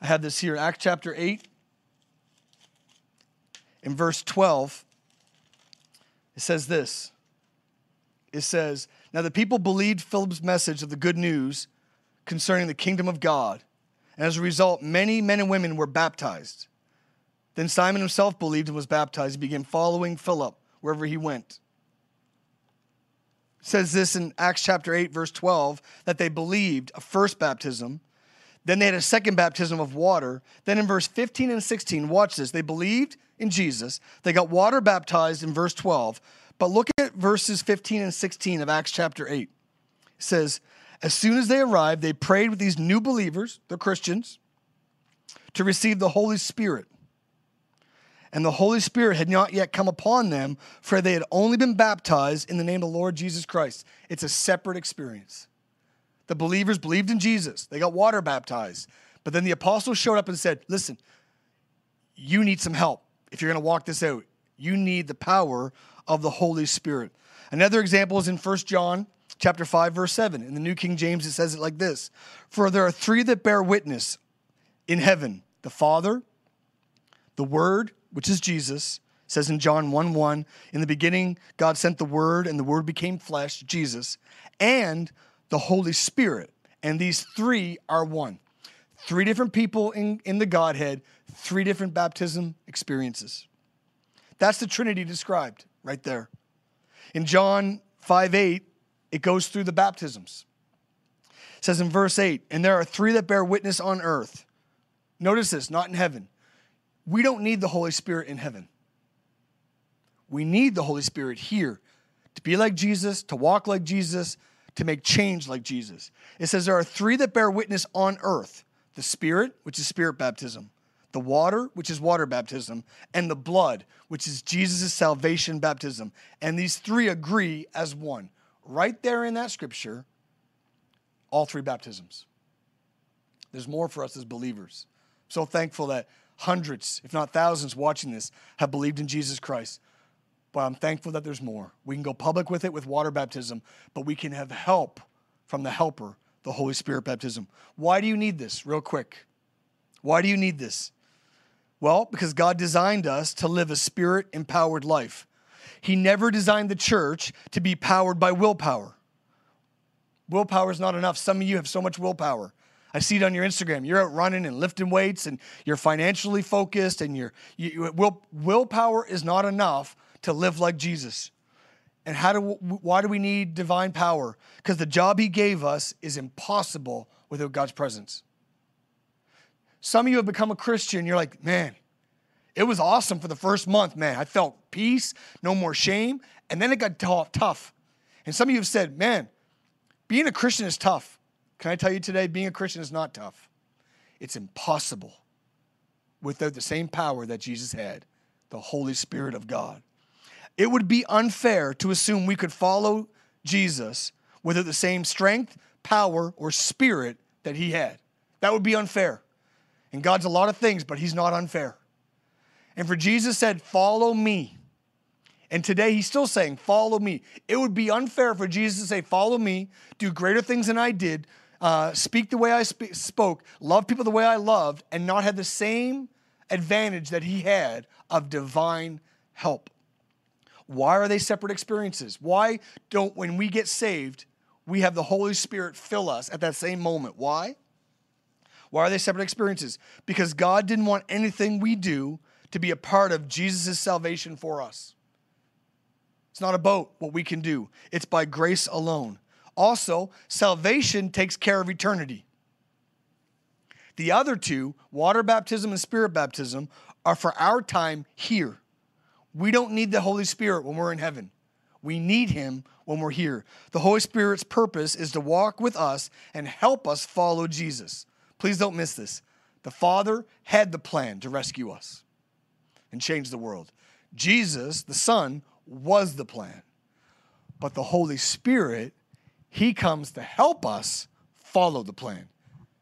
I have this here. Acts chapter 8, in verse 12. It says this it says, Now the people believed Philip's message of the good news concerning the kingdom of God. And as a result, many men and women were baptized. Then Simon himself believed and was baptized. He began following Philip wherever he went. It says this in Acts chapter 8, verse 12, that they believed a first baptism. Then they had a second baptism of water. Then in verse 15 and 16, watch this. They believed in Jesus. They got water baptized in verse 12. But look at verses 15 and 16 of Acts chapter 8. It says, As soon as they arrived, they prayed with these new believers, the Christians, to receive the Holy Spirit. And the Holy Spirit had not yet come upon them, for they had only been baptized in the name of the Lord Jesus Christ. It's a separate experience. The believers believed in Jesus, they got water baptized. But then the apostles showed up and said, Listen, you need some help if you're going to walk this out. You need the power of the Holy Spirit. Another example is in 1 John chapter 5 verse 7. In the New King James it says it like this: For there are three that bear witness in heaven, the Father, the Word, which is Jesus, says in John 1 1, in the beginning, God sent the Word, and the Word became flesh, Jesus, and the Holy Spirit. And these three are one. Three different people in, in the Godhead, three different baptism experiences. That's the Trinity described right there. In John 5 8, it goes through the baptisms. It says in verse 8, and there are three that bear witness on earth. Notice this, not in heaven. We don't need the Holy Spirit in heaven. We need the Holy Spirit here to be like Jesus, to walk like Jesus, to make change like Jesus. It says there are three that bear witness on earth the Spirit, which is spirit baptism, the water, which is water baptism, and the blood, which is Jesus' salvation baptism. And these three agree as one. Right there in that scripture, all three baptisms. There's more for us as believers. So thankful that hundreds, if not thousands, watching this have believed in Jesus Christ. But I'm thankful that there's more. We can go public with it with water baptism, but we can have help from the helper, the Holy Spirit baptism. Why do you need this, real quick? Why do you need this? Well, because God designed us to live a spirit empowered life. He never designed the church to be powered by willpower. Willpower is not enough. Some of you have so much willpower. I see it on your Instagram. You're out running and lifting weights, and you're financially focused, and you're, you, will, willpower is not enough to live like Jesus. And how do why do we need divine power? Because the job He gave us is impossible without God's presence. Some of you have become a Christian. You're like, man, it was awesome for the first month, man. I felt peace, no more shame. And then it got tough. And some of you have said, man, being a Christian is tough. Can I tell you today, being a Christian is not tough. It's impossible without the same power that Jesus had, the Holy Spirit of God. It would be unfair to assume we could follow Jesus without the same strength, power, or spirit that he had. That would be unfair. And God's a lot of things, but He's not unfair. And for Jesus said, Follow me. And today He's still saying, Follow me. It would be unfair for Jesus to say, Follow me, do greater things than I did, uh, speak the way I sp- spoke, love people the way I loved, and not have the same advantage that He had of divine help. Why are they separate experiences? Why don't, when we get saved, we have the Holy Spirit fill us at that same moment? Why? Why are they separate experiences? Because God didn't want anything we do to be a part of Jesus' salvation for us. It's not about what we can do, it's by grace alone. Also, salvation takes care of eternity. The other two, water baptism and spirit baptism, are for our time here. We don't need the Holy Spirit when we're in heaven. We need Him when we're here. The Holy Spirit's purpose is to walk with us and help us follow Jesus. Please don't miss this. The Father had the plan to rescue us and change the world. Jesus, the Son, was the plan. But the Holy Spirit, He comes to help us follow the plan.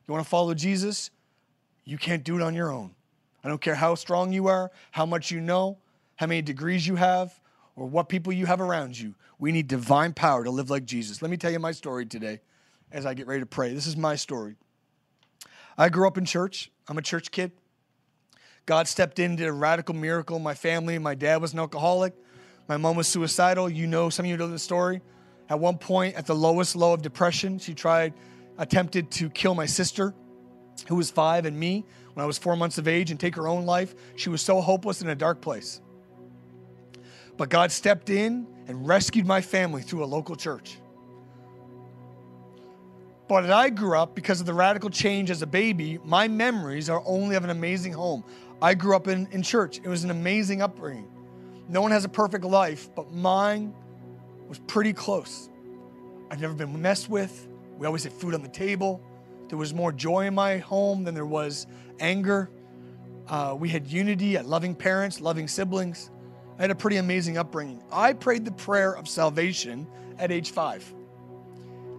You want to follow Jesus? You can't do it on your own. I don't care how strong you are, how much you know, how many degrees you have, or what people you have around you. We need divine power to live like Jesus. Let me tell you my story today as I get ready to pray. This is my story. I grew up in church. I'm a church kid. God stepped in, did a radical miracle my family. My dad was an alcoholic. My mom was suicidal. You know, some of you know the story. At one point, at the lowest low of depression, she tried, attempted to kill my sister, who was five, and me when I was four months of age and take her own life. She was so hopeless in a dark place. But God stepped in and rescued my family through a local church. But as I grew up, because of the radical change as a baby, my memories are only of an amazing home. I grew up in, in church. It was an amazing upbringing. No one has a perfect life, but mine was pretty close. I've never been messed with. We always had food on the table. There was more joy in my home than there was anger. Uh, we had unity, at loving parents, loving siblings. I had a pretty amazing upbringing. I prayed the prayer of salvation at age five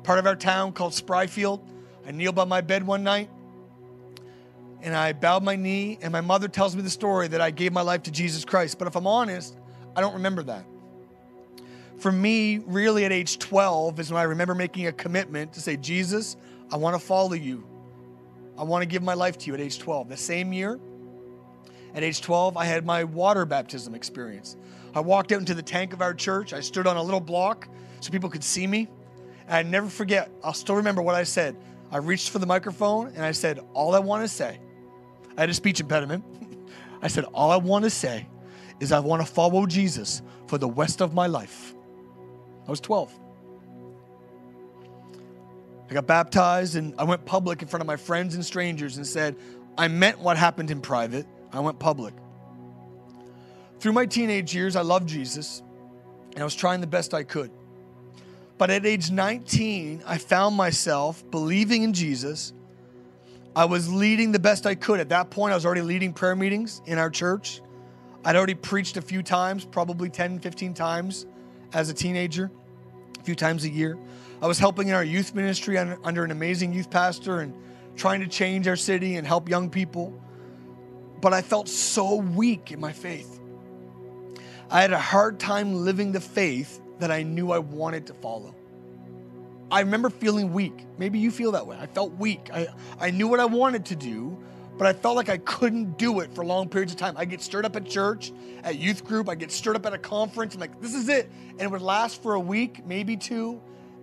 part of our town called Spryfield. I kneeled by my bed one night and I bowed my knee, and my mother tells me the story that I gave my life to Jesus Christ. But if I'm honest, I don't remember that. For me, really at age 12 is when I remember making a commitment to say, Jesus, I want to follow you. I want to give my life to you at age 12. The same year, at age 12, I had my water baptism experience. I walked out into the tank of our church. I stood on a little block so people could see me. And I never forget, I'll still remember what I said. I reached for the microphone and I said, All I want to say, I had a speech impediment. I said, All I want to say is I want to follow Jesus for the rest of my life. I was 12. I got baptized and I went public in front of my friends and strangers and said, I meant what happened in private. I went public. Through my teenage years, I loved Jesus and I was trying the best I could. But at age 19, I found myself believing in Jesus. I was leading the best I could. At that point, I was already leading prayer meetings in our church. I'd already preached a few times, probably 10, 15 times as a teenager, a few times a year. I was helping in our youth ministry under an amazing youth pastor and trying to change our city and help young people. But I felt so weak in my faith. I had a hard time living the faith that I knew I wanted to follow. I remember feeling weak. Maybe you feel that way. I felt weak. I, I knew what I wanted to do, but I felt like I couldn't do it for long periods of time. I get stirred up at church, at youth group, I get stirred up at a conference. I'm like, this is it. And it would last for a week, maybe two.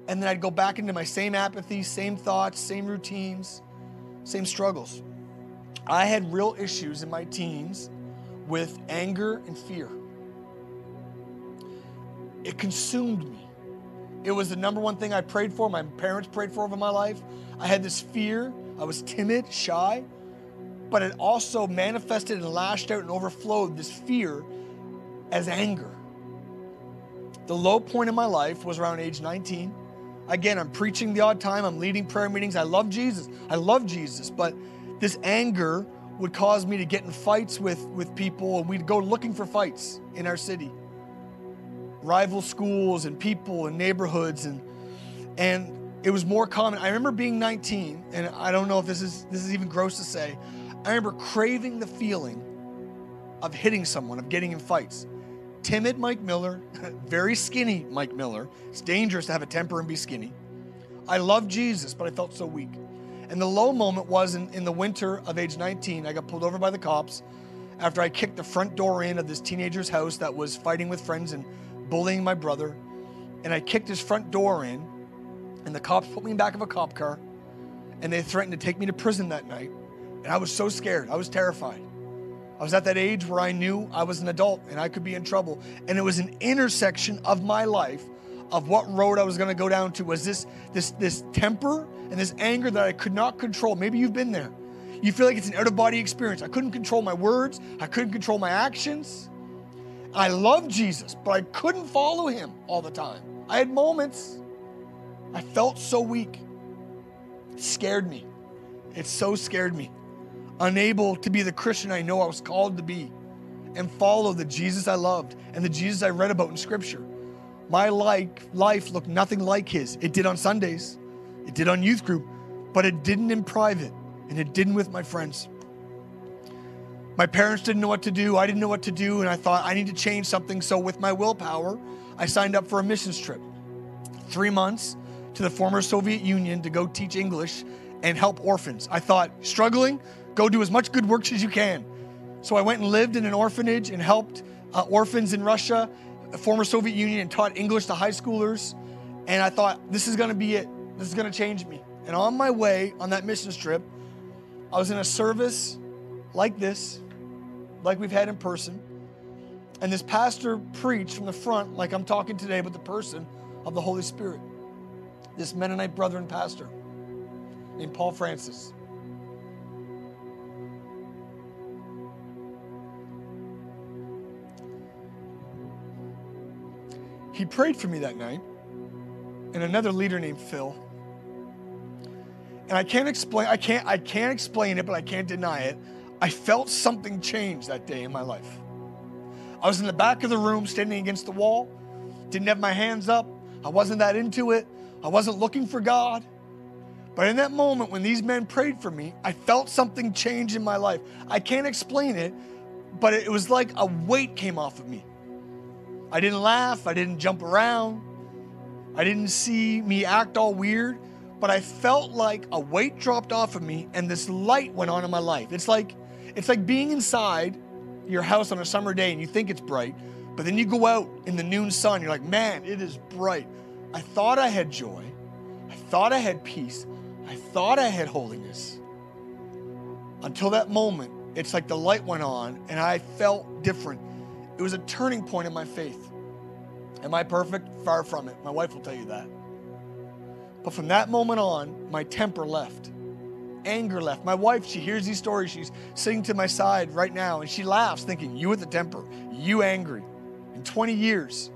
And then I'd go back into my same apathy, same thoughts, same routines, same struggles. I had real issues in my teens with anger and fear. It consumed me. It was the number one thing I prayed for, my parents prayed for over my life. I had this fear. I was timid, shy, but it also manifested and lashed out and overflowed this fear as anger. The low point in my life was around age 19. Again, I'm preaching the odd time, I'm leading prayer meetings. I love Jesus. I love Jesus, but this anger would cause me to get in fights with, with people, and we'd go looking for fights in our city rival schools and people and neighborhoods and and it was more common. I remember being 19, and I don't know if this is this is even gross to say. I remember craving the feeling of hitting someone, of getting in fights. Timid Mike Miller, very skinny Mike Miller. It's dangerous to have a temper and be skinny. I love Jesus, but I felt so weak. And the low moment was in, in the winter of age 19. I got pulled over by the cops after I kicked the front door in of this teenager's house that was fighting with friends and bullying my brother, and I kicked his front door in, and the cops put me in back of a cop car, and they threatened to take me to prison that night. And I was so scared. I was terrified. I was at that age where I knew I was an adult and I could be in trouble. And it was an intersection of my life of what road I was going to go down to. Was this this this temper and this anger that I could not control? Maybe you've been there. You feel like it's an out of body experience. I couldn't control my words. I couldn't control my actions. I loved Jesus, but I couldn't follow him all the time. I had moments. I felt so weak. It scared me. It so scared me. Unable to be the Christian I know I was called to be and follow the Jesus I loved and the Jesus I read about in Scripture. My like, life looked nothing like his. It did on Sundays, it did on youth group, but it didn't in private, and it didn't with my friends. My parents didn't know what to do. I didn't know what to do. And I thought, I need to change something. So, with my willpower, I signed up for a missions trip. Three months to the former Soviet Union to go teach English and help orphans. I thought, struggling, go do as much good work as you can. So, I went and lived in an orphanage and helped uh, orphans in Russia, former Soviet Union, and taught English to high schoolers. And I thought, this is going to be it. This is going to change me. And on my way on that missions trip, I was in a service like this, like we've had in person. And this pastor preached from the front, like I'm talking today, but the person of the Holy Spirit. This Mennonite brother and pastor named Paul Francis. He prayed for me that night, and another leader named Phil. And I can't explain, I can't, I can't explain it, but I can't deny it. I felt something change that day in my life. I was in the back of the room, standing against the wall, didn't have my hands up. I wasn't that into it. I wasn't looking for God. But in that moment when these men prayed for me, I felt something change in my life. I can't explain it, but it was like a weight came off of me. I didn't laugh, I didn't jump around, I didn't see me act all weird, but I felt like a weight dropped off of me and this light went on in my life. It's like it's like being inside your house on a summer day and you think it's bright, but then you go out in the noon sun, you're like, man, it is bright. I thought I had joy. I thought I had peace. I thought I had holiness. Until that moment, it's like the light went on and I felt different. It was a turning point in my faith. Am I perfect? Far from it. My wife will tell you that. But from that moment on, my temper left. Anger left. My wife, she hears these stories. She's sitting to my side right now and she laughs, thinking, You with the temper, you angry. In 20 years,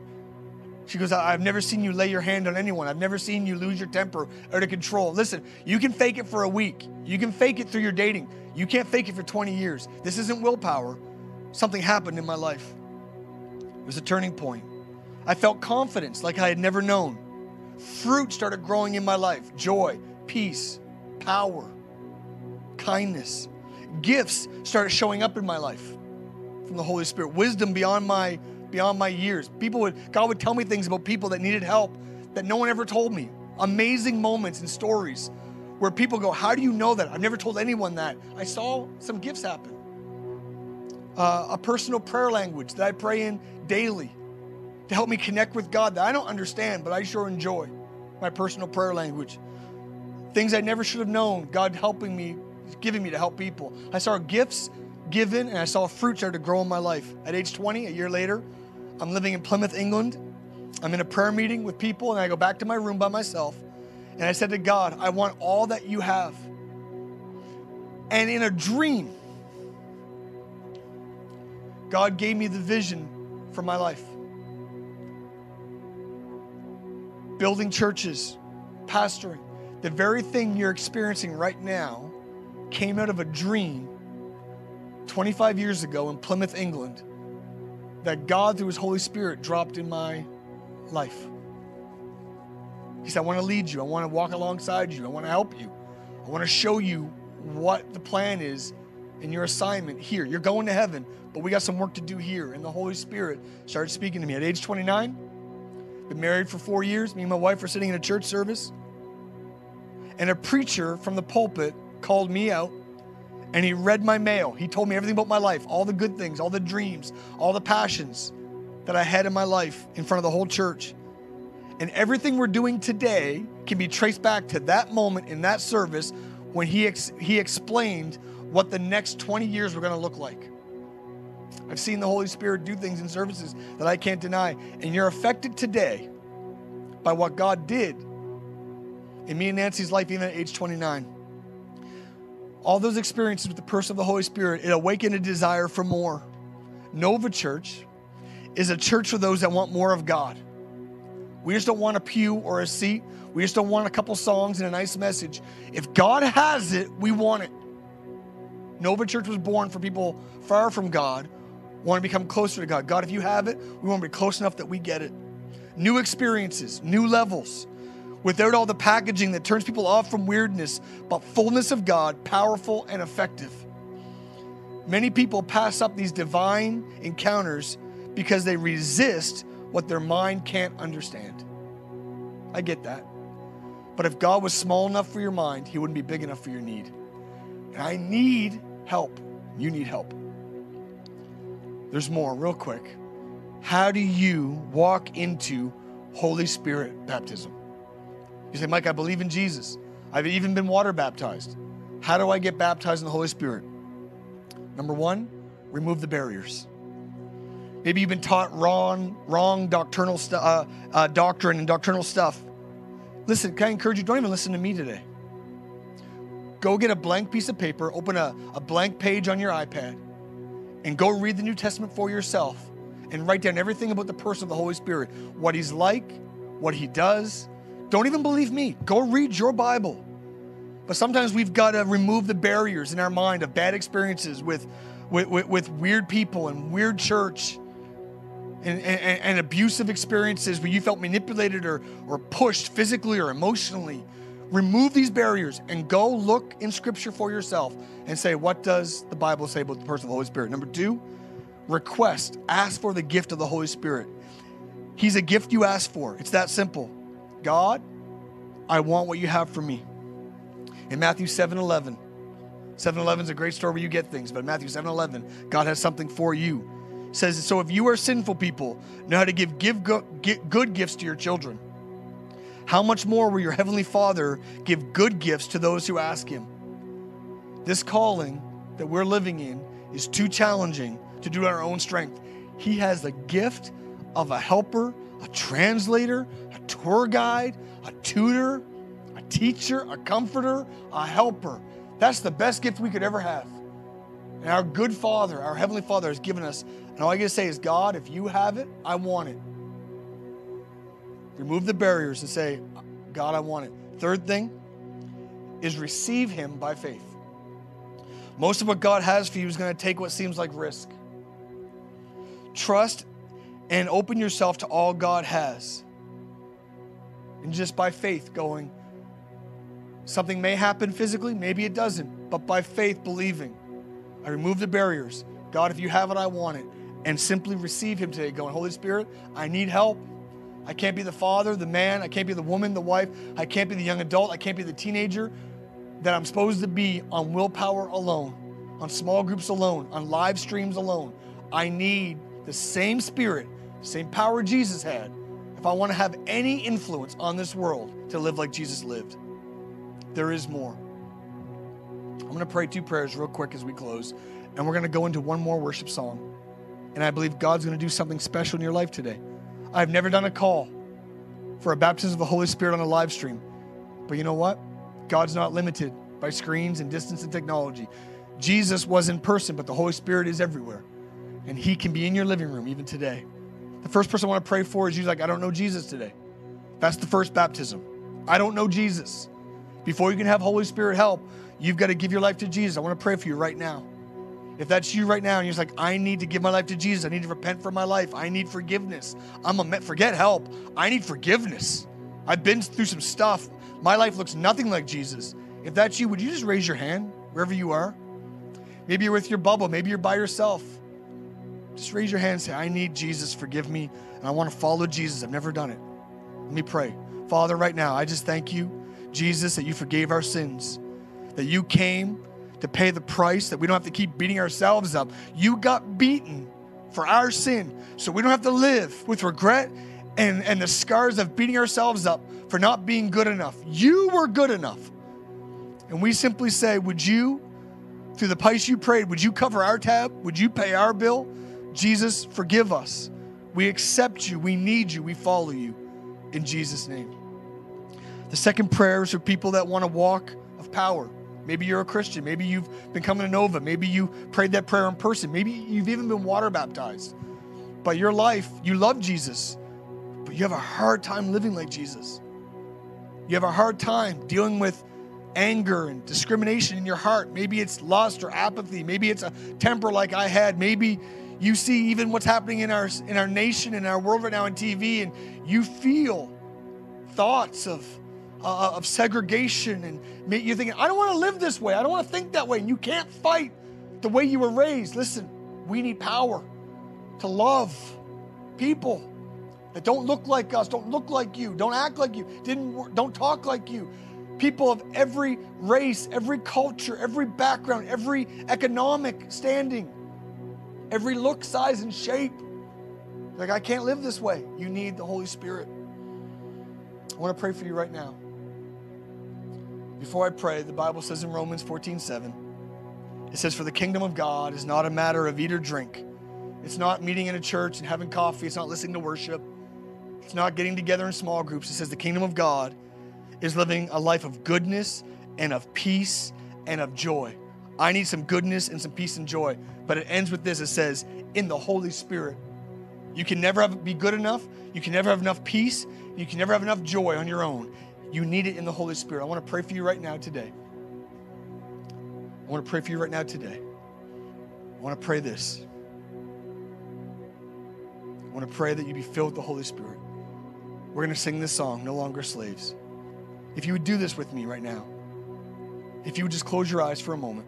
she goes, I've never seen you lay your hand on anyone. I've never seen you lose your temper out of control. Listen, you can fake it for a week. You can fake it through your dating. You can't fake it for 20 years. This isn't willpower. Something happened in my life. It was a turning point. I felt confidence like I had never known. Fruit started growing in my life joy, peace, power, kindness. Gifts started showing up in my life from the Holy Spirit. Wisdom beyond my beyond my years. People would God would tell me things about people that needed help that no one ever told me. Amazing moments and stories where people go, "How do you know that? I've never told anyone that." I saw some gifts happen. Uh, a personal prayer language that I pray in daily to help me connect with God that I don't understand, but I sure enjoy my personal prayer language. Things I never should have known, God helping me, giving me to help people. I saw gifts given and I saw fruit start to grow in my life. At age 20, a year later, I'm living in Plymouth, England. I'm in a prayer meeting with people, and I go back to my room by myself. And I said to God, I want all that you have. And in a dream, God gave me the vision for my life. Building churches, pastoring. The very thing you're experiencing right now came out of a dream 25 years ago in Plymouth, England, that God, through His Holy Spirit, dropped in my life. He said, I want to lead you. I want to walk alongside you. I want to help you. I want to show you what the plan is in your assignment here. You're going to heaven, but we got some work to do here. And the Holy Spirit started speaking to me at age 29. Been married for four years. Me and my wife were sitting in a church service. And a preacher from the pulpit called me out and he read my mail. He told me everything about my life, all the good things, all the dreams, all the passions that I had in my life in front of the whole church. And everything we're doing today can be traced back to that moment in that service when he, ex- he explained what the next 20 years were going to look like. I've seen the Holy Spirit do things in services that I can't deny. And you're affected today by what God did in me and Nancy's life, even at age 29. All those experiences with the person of the Holy Spirit, it awakened a desire for more. Nova Church is a church for those that want more of God. We just don't want a pew or a seat. We just don't want a couple songs and a nice message. If God has it, we want it. Nova Church was born for people far from God, want to become closer to God. God, if you have it, we want to be close enough that we get it. New experiences, new levels, without all the packaging that turns people off from weirdness, but fullness of God, powerful and effective. Many people pass up these divine encounters because they resist what their mind can't understand. I get that. But if God was small enough for your mind, He wouldn't be big enough for your need. And I need help. You need help. There's more, real quick. How do you walk into Holy Spirit baptism? You say, Mike, I believe in Jesus. I've even been water baptized. How do I get baptized in the Holy Spirit? Number one, remove the barriers. Maybe you've been taught wrong, wrong doctrinal stu- uh, uh, doctrine and doctrinal stuff. Listen, can I encourage you? Don't even listen to me today. Go get a blank piece of paper, open a, a blank page on your iPad, and go read the New Testament for yourself and write down everything about the person of the Holy Spirit what he's like, what he does. Don't even believe me. Go read your Bible. But sometimes we've got to remove the barriers in our mind of bad experiences with, with, with, with weird people and weird church and, and, and abusive experiences where you felt manipulated or, or pushed physically or emotionally. Remove these barriers and go look in Scripture for yourself and say, what does the Bible say about the person of the Holy Spirit? Number two, request, ask for the gift of the Holy Spirit. He's a gift you ask for. It's that simple. God, I want what you have for me. In Matthew 7 11, 7 11 is a great story where you get things, but in Matthew 7 11, God has something for you. It says, So if you are sinful people, know how to give, give good gifts to your children. How much more will your heavenly Father give good gifts to those who ask him? This calling that we're living in is too challenging to do in our own strength. He has the gift of a helper, a translator, a tour guide, a tutor, a teacher, a comforter, a helper. That's the best gift we could ever have. And our good Father, our Heavenly Father, has given us. And all I gotta say is, God, if you have it, I want it. Remove the barriers and say, God, I want it. Third thing is receive Him by faith. Most of what God has for you is going to take what seems like risk. Trust and open yourself to all God has. And just by faith, going, something may happen physically, maybe it doesn't, but by faith, believing. I remove the barriers. God, if you have it, I want it. And simply receive Him today, going, Holy Spirit, I need help. I can't be the father, the man, I can't be the woman, the wife, I can't be the young adult, I can't be the teenager that I'm supposed to be on willpower alone, on small groups alone, on live streams alone. I need the same spirit, same power Jesus had, if I want to have any influence on this world to live like Jesus lived. There is more. I'm going to pray two prayers real quick as we close, and we're going to go into one more worship song. And I believe God's going to do something special in your life today. I've never done a call for a baptism of the Holy Spirit on a live stream. But you know what? God's not limited by screens and distance and technology. Jesus was in person, but the Holy Spirit is everywhere. And He can be in your living room even today. The first person I want to pray for is you like, I don't know Jesus today. That's the first baptism. I don't know Jesus. Before you can have Holy Spirit help, you've got to give your life to Jesus. I want to pray for you right now. If that's you right now and you're just like, I need to give my life to Jesus, I need to repent for my life, I need forgiveness. I'm a forget help. I need forgiveness. I've been through some stuff. My life looks nothing like Jesus. If that's you, would you just raise your hand wherever you are? Maybe you're with your bubble, maybe you're by yourself. Just raise your hand and say, I need Jesus, forgive me, and I want to follow Jesus. I've never done it. Let me pray. Father, right now, I just thank you, Jesus, that you forgave our sins, that you came to pay the price, that we don't have to keep beating ourselves up. You got beaten for our sin, so we don't have to live with regret and, and the scars of beating ourselves up for not being good enough. You were good enough. And we simply say, Would you, through the price you prayed, would you cover our tab? Would you pay our bill? Jesus, forgive us. We accept you. We need you. We follow you. In Jesus' name. The second prayer is for people that want to walk of power. Maybe you're a Christian. Maybe you've been coming to Nova. Maybe you prayed that prayer in person. Maybe you've even been water baptized. But your life, you love Jesus, but you have a hard time living like Jesus. You have a hard time dealing with anger and discrimination in your heart. Maybe it's lust or apathy. Maybe it's a temper like I had. Maybe you see even what's happening in our in our nation in our world right now on TV and you feel thoughts of uh, of segregation and you're thinking, I don't want to live this way. I don't want to think that way. And you can't fight the way you were raised. Listen, we need power to love people that don't look like us, don't look like you, don't act like you, didn't don't talk like you. People of every race, every culture, every background, every economic standing, every look, size, and shape. Like, I can't live this way. You need the Holy Spirit. I want to pray for you right now. Before I pray, the Bible says in Romans 14 7, it says, For the kingdom of God is not a matter of eat or drink. It's not meeting in a church and having coffee. It's not listening to worship. It's not getting together in small groups. It says the kingdom of God is living a life of goodness and of peace and of joy. I need some goodness and some peace and joy. But it ends with this it says, in the Holy Spirit. You can never have, be good enough. You can never have enough peace. You can never have enough joy on your own. You need it in the Holy Spirit. I want to pray for you right now today. I want to pray for you right now today. I want to pray this. I want to pray that you be filled with the Holy Spirit. We're going to sing this song, No Longer Slaves. If you would do this with me right now, if you would just close your eyes for a moment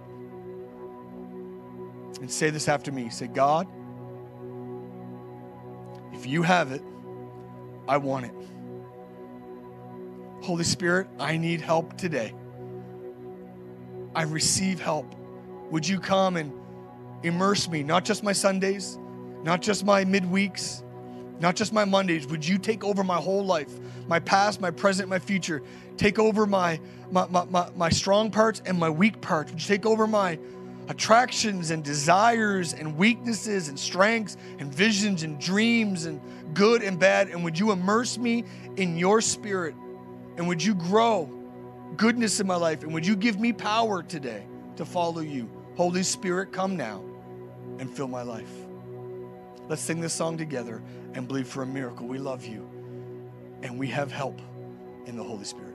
and say this after me say, God, if you have it, I want it. Holy Spirit, I need help today. I receive help. Would you come and immerse me, not just my Sundays, not just my midweeks, not just my Mondays. Would you take over my whole life, my past, my present, my future? Take over my, my, my, my, my strong parts and my weak parts. Would you take over my attractions and desires and weaknesses and strengths and visions and dreams and good and bad. And would you immerse me in your spirit? And would you grow goodness in my life? And would you give me power today to follow you? Holy Spirit, come now and fill my life. Let's sing this song together and believe for a miracle. We love you and we have help in the Holy Spirit.